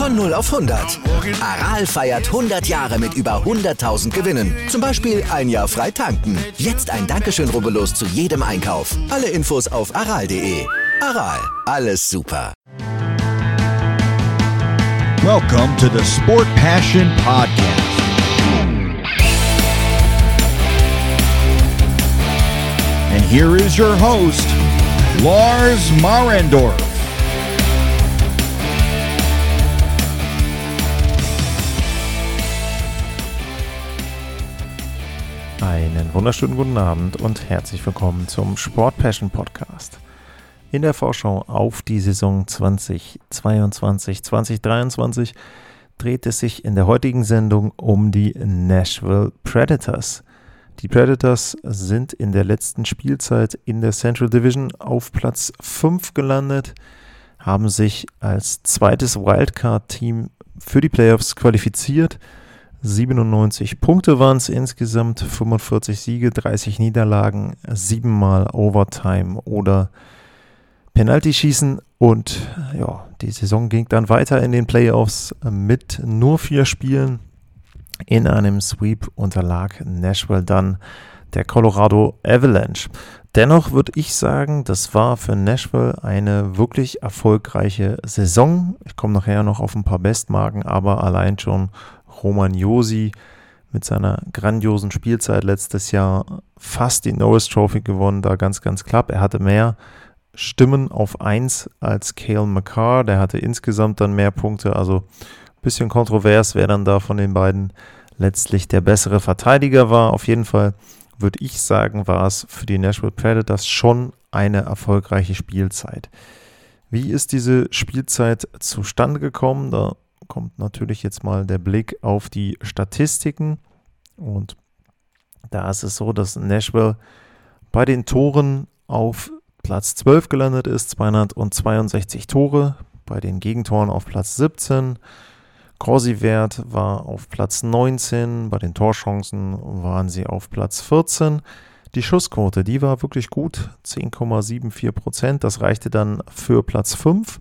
Von 0 auf 100. Aral feiert 100 Jahre mit über 100.000 Gewinnen. Zum Beispiel ein Jahr frei tanken. Jetzt ein Dankeschön, rubbellos zu jedem Einkauf. Alle Infos auf aral.de. Aral, alles super. Welcome to the Sport Passion Podcast. And here is your host, Lars Marendorf. Einen wunderschönen guten Abend und herzlich willkommen zum Sport Passion Podcast. In der Vorschau auf die Saison 2022, 2023 dreht es sich in der heutigen Sendung um die Nashville Predators. Die Predators sind in der letzten Spielzeit in der Central Division auf Platz 5 gelandet, haben sich als zweites Wildcard-Team für die Playoffs qualifiziert 97 Punkte waren es insgesamt, 45 Siege, 30 Niederlagen, siebenmal Overtime oder Penalty-Schießen und ja, die Saison ging dann weiter in den Playoffs mit nur vier Spielen. In einem Sweep unterlag Nashville dann der Colorado Avalanche. Dennoch würde ich sagen, das war für Nashville eine wirklich erfolgreiche Saison. Ich komme nachher noch auf ein paar Bestmarken, aber allein schon Roman Josi mit seiner grandiosen Spielzeit letztes Jahr fast die Norris Trophy gewonnen, da ganz, ganz knapp. Er hatte mehr Stimmen auf 1 als Cale McCarr, der hatte insgesamt dann mehr Punkte, also ein bisschen kontrovers, wer dann da von den beiden letztlich der bessere Verteidiger war. Auf jeden Fall würde ich sagen, war es für die Nashville Predators schon eine erfolgreiche Spielzeit. Wie ist diese Spielzeit zustande gekommen? Da kommt natürlich jetzt mal der Blick auf die Statistiken. Und da ist es so, dass Nashville bei den Toren auf Platz 12 gelandet ist, 262 Tore, bei den Gegentoren auf Platz 17. Corsi-Wert war auf Platz 19, bei den Torchancen waren sie auf Platz 14. Die Schussquote, die war wirklich gut, 10,74 Prozent, das reichte dann für Platz 5.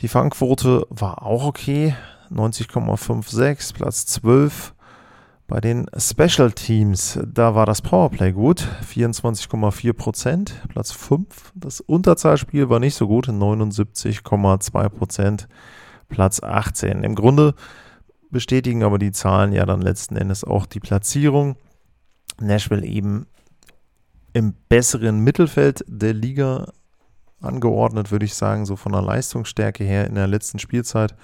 Die Fangquote war auch okay, 90,56, Platz 12. Bei den Special Teams, da war das Powerplay gut, 24,4 Prozent, Platz 5. Das Unterzahlspiel war nicht so gut, 79,2 Prozent, Platz 18. Im Grunde bestätigen aber die Zahlen ja dann letzten Endes auch die Platzierung. Nashville eben im besseren Mittelfeld der Liga angeordnet, würde ich sagen, so von der Leistungsstärke her in der letzten Spielzeit.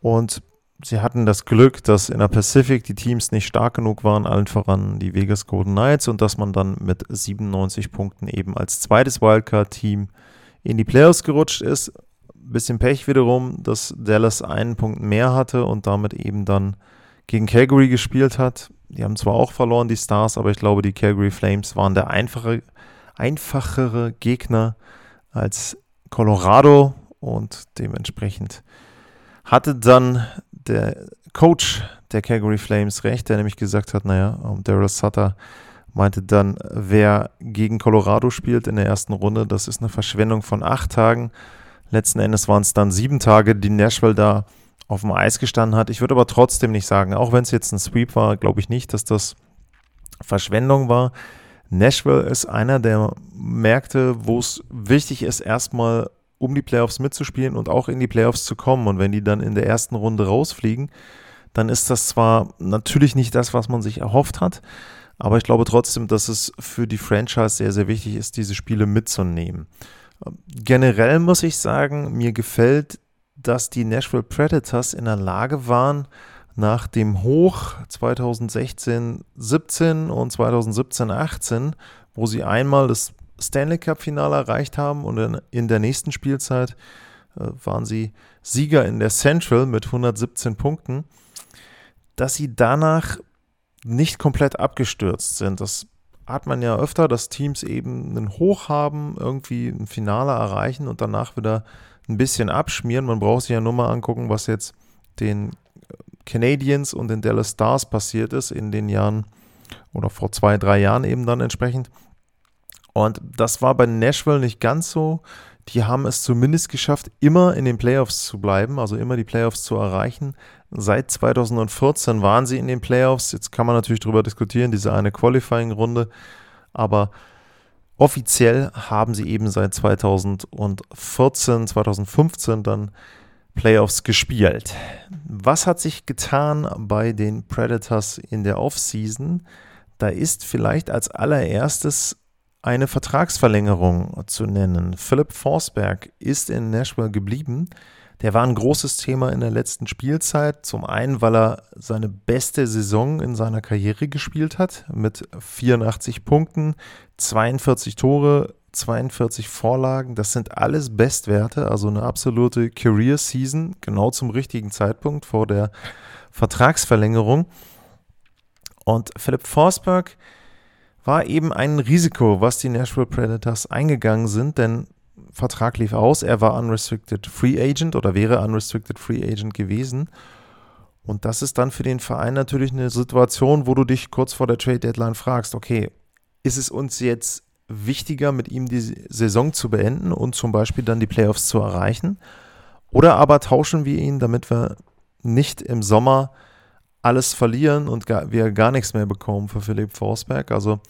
Und sie hatten das Glück, dass in der Pacific die Teams nicht stark genug waren, allen voran die Vegas Golden Knights, und dass man dann mit 97 Punkten eben als zweites Wildcard-Team in die Playoffs gerutscht ist. Bisschen Pech wiederum, dass Dallas einen Punkt mehr hatte und damit eben dann gegen Calgary gespielt hat. Die haben zwar auch verloren, die Stars, aber ich glaube, die Calgary Flames waren der einfache, einfachere Gegner als Colorado und dementsprechend hatte dann der Coach der Calgary Flames recht, der nämlich gesagt hat, naja, Daryl Sutter meinte dann, wer gegen Colorado spielt in der ersten Runde, das ist eine Verschwendung von acht Tagen. Letzten Endes waren es dann sieben Tage, die Nashville da auf dem Eis gestanden hat. Ich würde aber trotzdem nicht sagen, auch wenn es jetzt ein Sweep war, glaube ich nicht, dass das Verschwendung war. Nashville ist einer der Märkte, wo es wichtig ist, erstmal um die Playoffs mitzuspielen und auch in die Playoffs zu kommen. Und wenn die dann in der ersten Runde rausfliegen, dann ist das zwar natürlich nicht das, was man sich erhofft hat, aber ich glaube trotzdem, dass es für die Franchise sehr, sehr wichtig ist, diese Spiele mitzunehmen. Generell muss ich sagen, mir gefällt, dass die Nashville Predators in der Lage waren, nach dem Hoch 2016-17 und 2017-18, wo sie einmal das Stanley Cup-Finale erreicht haben und in der nächsten Spielzeit äh, waren sie Sieger in der Central mit 117 Punkten, dass sie danach nicht komplett abgestürzt sind. Das hat man ja öfter, dass Teams eben einen Hoch haben, irgendwie ein Finale erreichen und danach wieder ein bisschen abschmieren. Man braucht sich ja nur mal angucken, was jetzt den Canadiens und den Dallas Stars passiert ist in den Jahren oder vor zwei, drei Jahren eben dann entsprechend. Und das war bei Nashville nicht ganz so. die haben es zumindest geschafft, immer in den Playoffs zu bleiben, also immer die Playoffs zu erreichen. Seit 2014 waren sie in den Playoffs. Jetzt kann man natürlich darüber diskutieren, diese eine Qualifying-Runde, aber offiziell haben sie eben seit 2014, 2015 dann Playoffs gespielt. Was hat sich getan bei den Predators in der Offseason? Da ist vielleicht als allererstes eine Vertragsverlängerung zu nennen. Philipp Forsberg ist in Nashville geblieben. Der war ein großes Thema in der letzten Spielzeit. Zum einen, weil er seine beste Saison in seiner Karriere gespielt hat mit 84 Punkten, 42 Tore, 42 Vorlagen. Das sind alles Bestwerte, also eine absolute Career Season, genau zum richtigen Zeitpunkt vor der Vertragsverlängerung. Und Philipp Forsberg war eben ein Risiko, was die Nashville Predators eingegangen sind, denn Vertrag lief aus, er war Unrestricted Free Agent oder wäre Unrestricted Free Agent gewesen. Und das ist dann für den Verein natürlich eine Situation, wo du dich kurz vor der Trade Deadline fragst, okay, ist es uns jetzt wichtiger, mit ihm die Saison zu beenden und zum Beispiel dann die Playoffs zu erreichen? Oder aber tauschen wir ihn, damit wir nicht im Sommer alles verlieren und gar, wir gar nichts mehr bekommen für Philipp Forsberg. Also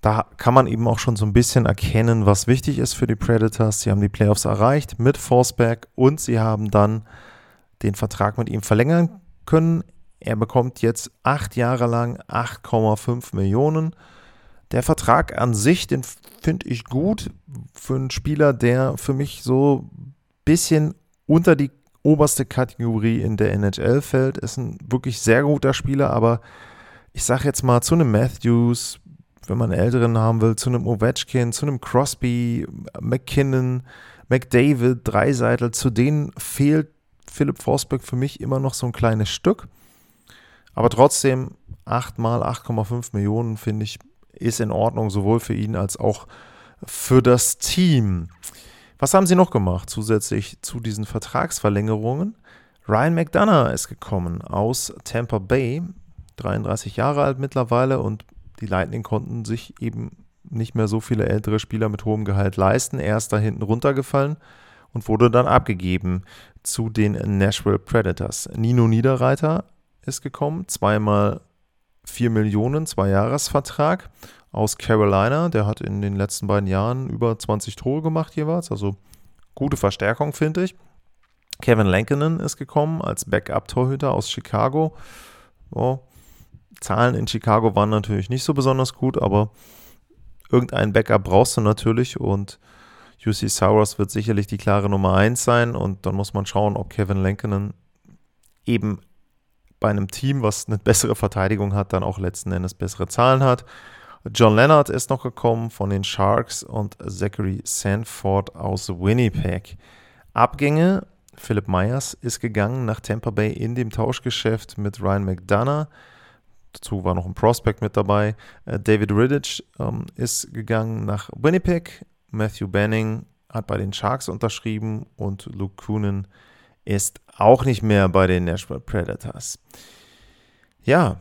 da kann man eben auch schon so ein bisschen erkennen, was wichtig ist für die Predators. Sie haben die Playoffs erreicht mit Forsberg und sie haben dann den Vertrag mit ihm verlängern können. Er bekommt jetzt acht Jahre lang 8,5 Millionen. Der Vertrag an sich, den finde ich gut für einen Spieler, der für mich so ein bisschen unter die oberste Kategorie in der NHL fällt. Ist ein wirklich sehr guter Spieler, aber ich sage jetzt mal zu einem Matthews, wenn man einen älteren haben will, zu einem Ovechkin, zu einem Crosby, McKinnon, McDavid, Dreiseitel, zu denen fehlt Philipp Forsberg für mich immer noch so ein kleines Stück. Aber trotzdem 8 mal 8,5 Millionen finde ich ist in Ordnung, sowohl für ihn als auch für das Team. Was haben sie noch gemacht zusätzlich zu diesen Vertragsverlängerungen? Ryan McDonough ist gekommen aus Tampa Bay, 33 Jahre alt mittlerweile und die Lightning konnten sich eben nicht mehr so viele ältere Spieler mit hohem Gehalt leisten. Er ist da hinten runtergefallen und wurde dann abgegeben zu den Nashville Predators. Nino Niederreiter ist gekommen, zweimal 4 Millionen, zwei Jahresvertrag aus Carolina. Der hat in den letzten beiden Jahren über 20 Tore gemacht jeweils. Also gute Verstärkung, finde ich. Kevin Lankinen ist gekommen als Backup-Torhüter aus Chicago. Oh, Zahlen in Chicago waren natürlich nicht so besonders gut, aber irgendein Backup brauchst du natürlich und UC Sauros wird sicherlich die klare Nummer 1 sein und dann muss man schauen, ob Kevin Lankinen eben bei einem Team, was eine bessere Verteidigung hat, dann auch letzten Endes bessere Zahlen hat. John Leonard ist noch gekommen von den Sharks und Zachary Sanford aus Winnipeg. Abgänge. Philip Myers ist gegangen nach Tampa Bay in dem Tauschgeschäft mit Ryan McDonough. Dazu war noch ein Prospect mit dabei. Äh, David Riddich ähm, ist gegangen nach Winnipeg. Matthew Banning hat bei den Sharks unterschrieben und Luke Coonan ist auch nicht mehr bei den Nashville Predators. Ja,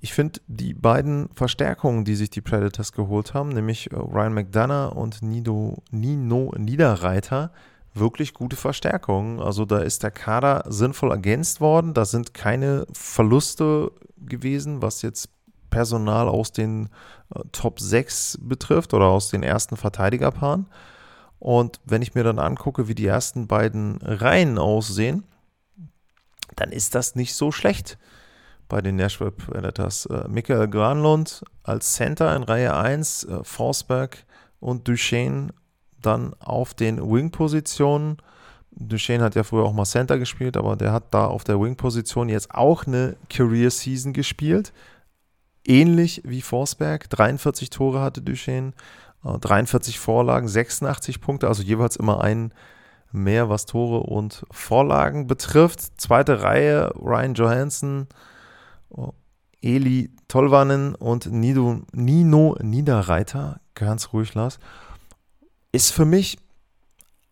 ich finde die beiden Verstärkungen, die sich die Predators geholt haben, nämlich äh, Ryan McDonough und Nido, Nino Niederreiter, wirklich gute Verstärkungen. Also da ist der Kader sinnvoll ergänzt worden. Da sind keine Verluste gewesen, was jetzt Personal aus den äh, Top 6 betrifft oder aus den ersten Verteidigerpaaren. Und wenn ich mir dann angucke, wie die ersten beiden Reihen aussehen, dann ist das nicht so schlecht bei den Nashville Predators. Äh, Michael Granlund als Center in Reihe 1, äh, Forsberg und Duchesne dann auf den Wing-Positionen. Duchesne hat ja früher auch mal Center gespielt, aber der hat da auf der Wing-Position jetzt auch eine Career-Season gespielt. Ähnlich wie Forsberg. 43 Tore hatte Duchesne, 43 Vorlagen, 86 Punkte, also jeweils immer einen mehr, was Tore und Vorlagen betrifft. Zweite Reihe, Ryan Johansson, oh, Eli Tolvanen und Nido, Nino Niederreiter, ganz ruhig Lars, ist für mich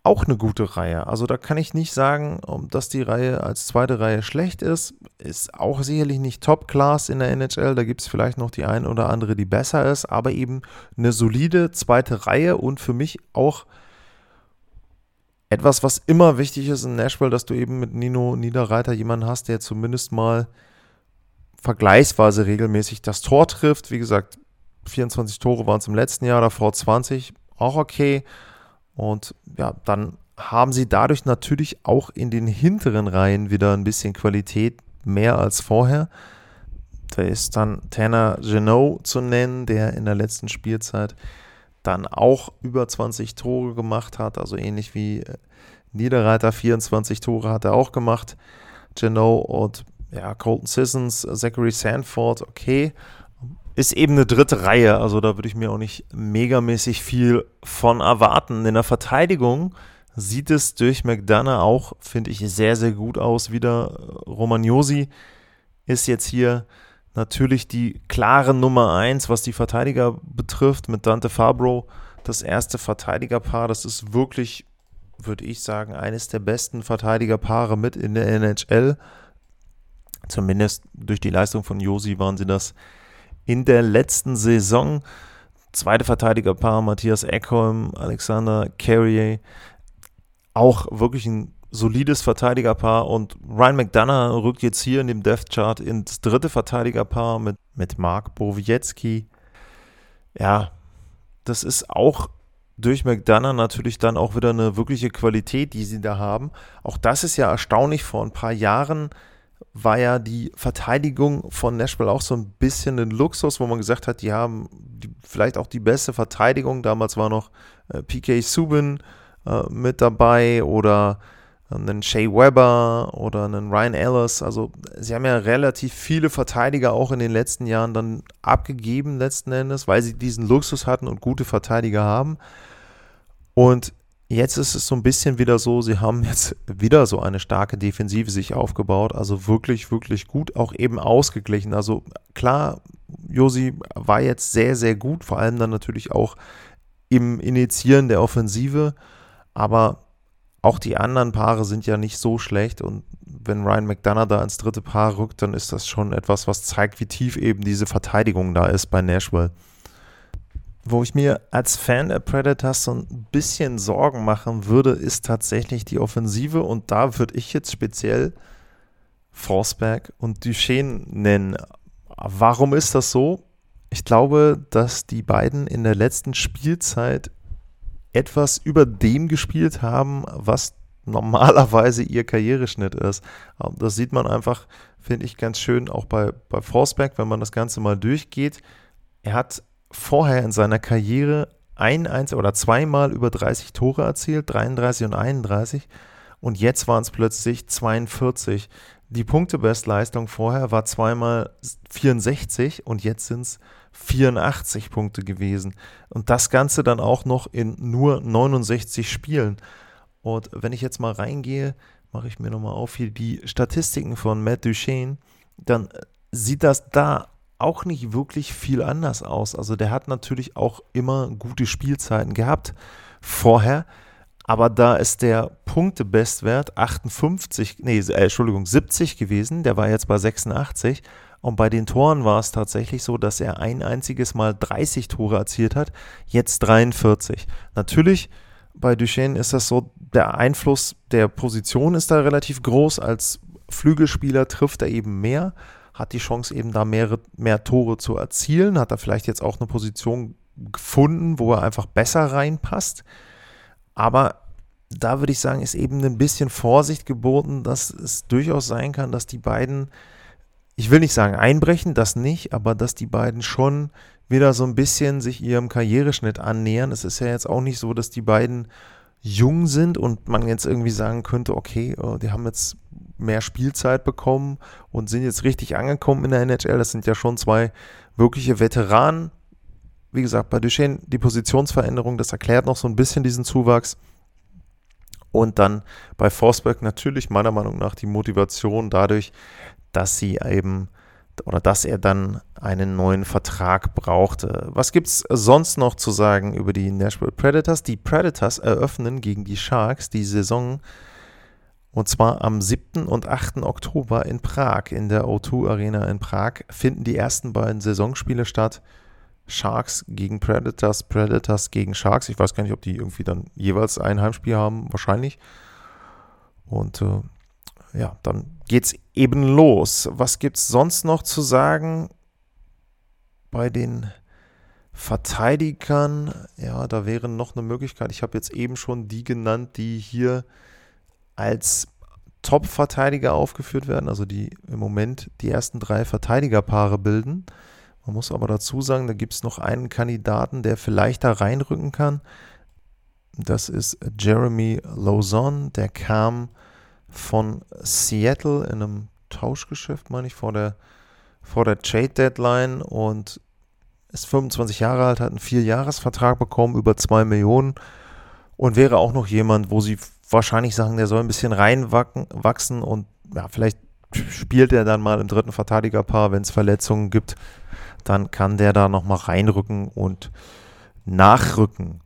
auch eine gute Reihe. Also da kann ich nicht sagen, dass die Reihe als zweite Reihe schlecht ist. Ist auch sicherlich nicht Top-Class in der NHL. Da gibt es vielleicht noch die eine oder andere, die besser ist, aber eben eine solide zweite Reihe und für mich auch etwas, was immer wichtig ist in Nashville, dass du eben mit Nino Niederreiter jemanden hast, der zumindest mal vergleichsweise regelmäßig das Tor trifft. Wie gesagt, 24 Tore waren es im letzten Jahr, davor 20, auch okay. Und ja, dann haben sie dadurch natürlich auch in den hinteren Reihen wieder ein bisschen Qualität, mehr als vorher. Da ist dann Tanner Genot zu nennen, der in der letzten Spielzeit dann auch über 20 Tore gemacht hat, also ähnlich wie äh, Niederreiter 24 Tore hat er auch gemacht. Genot und ja, Colton Sissons, Zachary Sanford, okay. Ist eben eine dritte Reihe, also da würde ich mir auch nicht megamäßig viel von erwarten. In der Verteidigung sieht es durch McDonough auch, finde ich, sehr, sehr gut aus. Wieder Romagnosi ist jetzt hier natürlich die klare Nummer 1, was die Verteidiger betrifft, mit Dante Fabro. Das erste Verteidigerpaar, das ist wirklich, würde ich sagen, eines der besten Verteidigerpaare mit in der NHL. Zumindest durch die Leistung von Josi waren sie das in der letzten Saison. Zweite Verteidigerpaar Matthias Eckholm, Alexander Carrier. Auch wirklich ein solides Verteidigerpaar und Ryan McDonough rückt jetzt hier in dem Death Chart ins dritte Verteidigerpaar mit, mit Mark Bowiecki. Ja, das ist auch durch McDonough natürlich dann auch wieder eine wirkliche Qualität, die sie da haben. Auch das ist ja erstaunlich. Vor ein paar Jahren war ja die Verteidigung von Nashville auch so ein bisschen ein Luxus, wo man gesagt hat, die haben die, vielleicht auch die beste Verteidigung. Damals war noch äh, PK Subin äh, mit dabei oder einen Shea Weber oder einen Ryan Ellis. Also sie haben ja relativ viele Verteidiger auch in den letzten Jahren dann abgegeben letzten Endes, weil sie diesen Luxus hatten und gute Verteidiger haben. Und jetzt ist es so ein bisschen wieder so, sie haben jetzt wieder so eine starke Defensive sich aufgebaut. Also wirklich, wirklich gut, auch eben ausgeglichen. Also klar, Josi war jetzt sehr, sehr gut, vor allem dann natürlich auch im Initiieren der Offensive. Aber auch die anderen Paare sind ja nicht so schlecht und wenn Ryan McDonough da ins dritte Paar rückt, dann ist das schon etwas, was zeigt, wie tief eben diese Verteidigung da ist bei Nashville. Wo ich mir als Fan der Predators so ein bisschen Sorgen machen würde, ist tatsächlich die Offensive und da würde ich jetzt speziell Forsberg und Duchesne nennen. Warum ist das so? Ich glaube, dass die beiden in der letzten Spielzeit etwas über dem gespielt haben, was normalerweise ihr Karriereschnitt ist. Ähm, das sieht man einfach, finde ich, ganz schön auch bei, bei Forsberg, wenn man das Ganze mal durchgeht. Er hat vorher in seiner Karriere ein, eins oder zweimal über 30 Tore erzielt, 33 und 31. Und jetzt waren es plötzlich 42. Die Punktebestleistung vorher war zweimal 64 und jetzt sind es 84 Punkte gewesen. Und das Ganze dann auch noch in nur 69 Spielen. Und wenn ich jetzt mal reingehe, mache ich mir nochmal auf hier die Statistiken von Matt Duchesne, dann sieht das da auch nicht wirklich viel anders aus. Also der hat natürlich auch immer gute Spielzeiten gehabt vorher, aber da ist der Punktebestwert 58, nee, äh, Entschuldigung, 70 gewesen, der war jetzt bei 86 und bei den Toren war es tatsächlich so, dass er ein einziges Mal 30 Tore erzielt hat, jetzt 43. Natürlich, bei Duchesne ist das so, der Einfluss der Position ist da relativ groß. Als Flügelspieler trifft er eben mehr, hat die Chance eben da mehr, mehr Tore zu erzielen, hat er vielleicht jetzt auch eine Position gefunden, wo er einfach besser reinpasst. Aber da würde ich sagen, ist eben ein bisschen Vorsicht geboten, dass es durchaus sein kann, dass die beiden ich will nicht sagen einbrechen, das nicht, aber dass die beiden schon wieder so ein bisschen sich ihrem Karriereschnitt annähern. Es ist ja jetzt auch nicht so, dass die beiden jung sind und man jetzt irgendwie sagen könnte, okay, oh, die haben jetzt mehr Spielzeit bekommen und sind jetzt richtig angekommen in der NHL. Das sind ja schon zwei wirkliche Veteranen. Wie gesagt, bei Duchesne die Positionsveränderung, das erklärt noch so ein bisschen diesen Zuwachs. Und dann bei Forsberg natürlich meiner Meinung nach die Motivation dadurch, dass sie eben oder dass er dann einen neuen Vertrag brauchte. Was gibt es sonst noch zu sagen über die Nashville Predators? Die Predators eröffnen gegen die Sharks die Saison und zwar am 7. und 8. Oktober in Prag, in der O2 Arena in Prag, finden die ersten beiden Saisonspiele statt. Sharks gegen Predators, Predators gegen Sharks. Ich weiß gar nicht, ob die irgendwie dann jeweils ein Heimspiel haben, wahrscheinlich. Und äh, ja, dann geht's eben los. Was gibt's sonst noch zu sagen bei den Verteidigern? Ja, da wäre noch eine Möglichkeit. Ich habe jetzt eben schon die genannt, die hier als Top-Verteidiger aufgeführt werden, also die im Moment die ersten drei Verteidigerpaare bilden. Man muss aber dazu sagen, da gibt es noch einen Kandidaten, der vielleicht da reinrücken kann. Das ist Jeremy Lozon, der kam von Seattle in einem Tauschgeschäft, meine ich, vor der, vor der Trade Deadline und ist 25 Jahre alt, hat einen Vierjahresvertrag bekommen, über 2 Millionen und wäre auch noch jemand, wo sie wahrscheinlich sagen, der soll ein bisschen reinwachsen und ja, vielleicht spielt er dann mal im dritten Verteidigerpaar, wenn es Verletzungen gibt, dann kann der da nochmal reinrücken und nachrücken.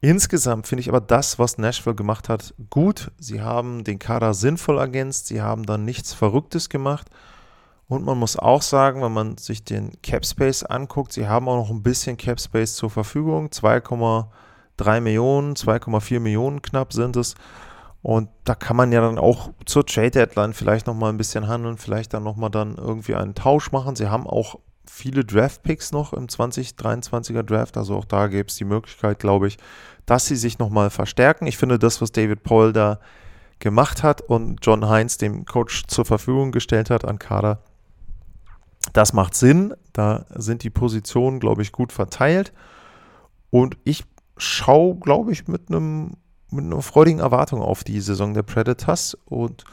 Insgesamt finde ich aber das, was Nashville gemacht hat, gut. Sie haben den Kader sinnvoll ergänzt, sie haben dann nichts Verrücktes gemacht. Und man muss auch sagen, wenn man sich den Cap Space anguckt, sie haben auch noch ein bisschen Cap Space zur Verfügung. 2,3 Millionen, 2,4 Millionen knapp sind es. Und da kann man ja dann auch zur Trade Deadline vielleicht nochmal ein bisschen handeln, vielleicht dann nochmal dann irgendwie einen Tausch machen. Sie haben auch viele Draft-Picks noch im 2023er Draft. Also auch da gäbe es die Möglichkeit, glaube ich, dass sie sich nochmal verstärken. Ich finde das, was David Paul da gemacht hat und John Heinz dem Coach zur Verfügung gestellt hat an Kader, das macht Sinn. Da sind die Positionen, glaube ich, gut verteilt. Und ich schaue, glaube ich, mit einem mit einer freudigen Erwartung auf die Saison der Predators und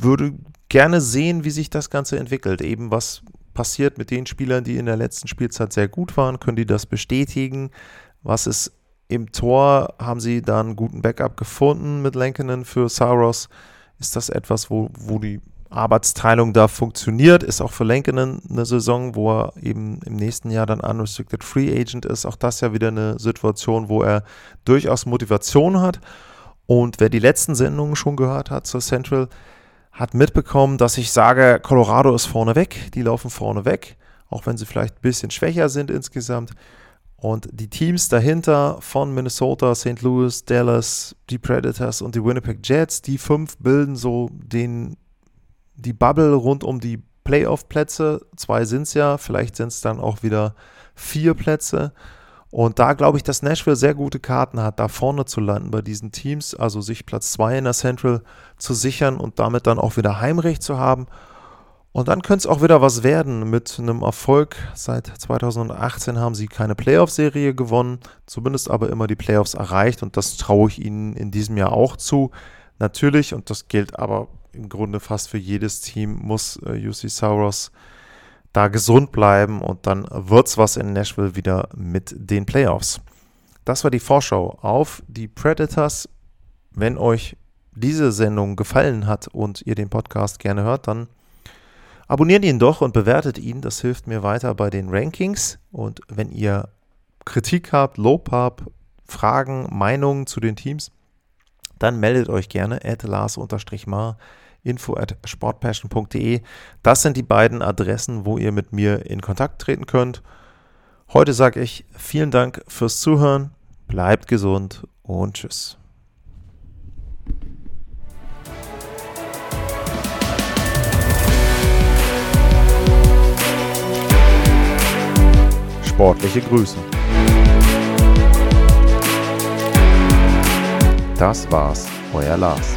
würde gerne sehen, wie sich das Ganze entwickelt. Eben was passiert mit den Spielern, die in der letzten Spielzeit sehr gut waren? Können die das bestätigen? Was ist im Tor? Haben sie da einen guten Backup gefunden mit Lankinen für Saros? Ist das etwas, wo, wo die Arbeitsteilung da funktioniert? Ist auch für Lankinen eine Saison, wo er eben im nächsten Jahr dann Unrestricted Free Agent ist. Auch das ja wieder eine Situation, wo er durchaus Motivation hat. Und wer die letzten Sendungen schon gehört hat zur Central, hat mitbekommen, dass ich sage, Colorado ist vorne weg, die laufen vorne weg, auch wenn sie vielleicht ein bisschen schwächer sind insgesamt. Und die Teams dahinter von Minnesota, St. Louis, Dallas, die Predators und die Winnipeg Jets, die fünf bilden so den, die Bubble rund um die Playoff-Plätze. Zwei sind es ja, vielleicht sind es dann auch wieder vier Plätze. Und da glaube ich, dass Nashville sehr gute Karten hat, da vorne zu landen bei diesen Teams, also sich Platz 2 in der Central zu sichern und damit dann auch wieder Heimrecht zu haben. Und dann könnte es auch wieder was werden mit einem Erfolg. Seit 2018 haben sie keine Playoff-Serie gewonnen, zumindest aber immer die Playoffs erreicht und das traue ich ihnen in diesem Jahr auch zu. Natürlich, und das gilt aber im Grunde fast für jedes Team, muss äh, UC Sauros da gesund bleiben und dann wird's was in Nashville wieder mit den Playoffs. Das war die Vorschau auf die Predators. Wenn euch diese Sendung gefallen hat und ihr den Podcast gerne hört, dann abonniert ihn doch und bewertet ihn. Das hilft mir weiter bei den Rankings. Und wenn ihr Kritik habt, Lob habt, Fragen, Meinungen zu den Teams, dann meldet euch gerne at lars-mar info at sportpassion.de. Das sind die beiden Adressen, wo ihr mit mir in Kontakt treten könnt. Heute sage ich vielen Dank fürs Zuhören, bleibt gesund und tschüss. Sportliche Grüße. Das war's, euer Lars.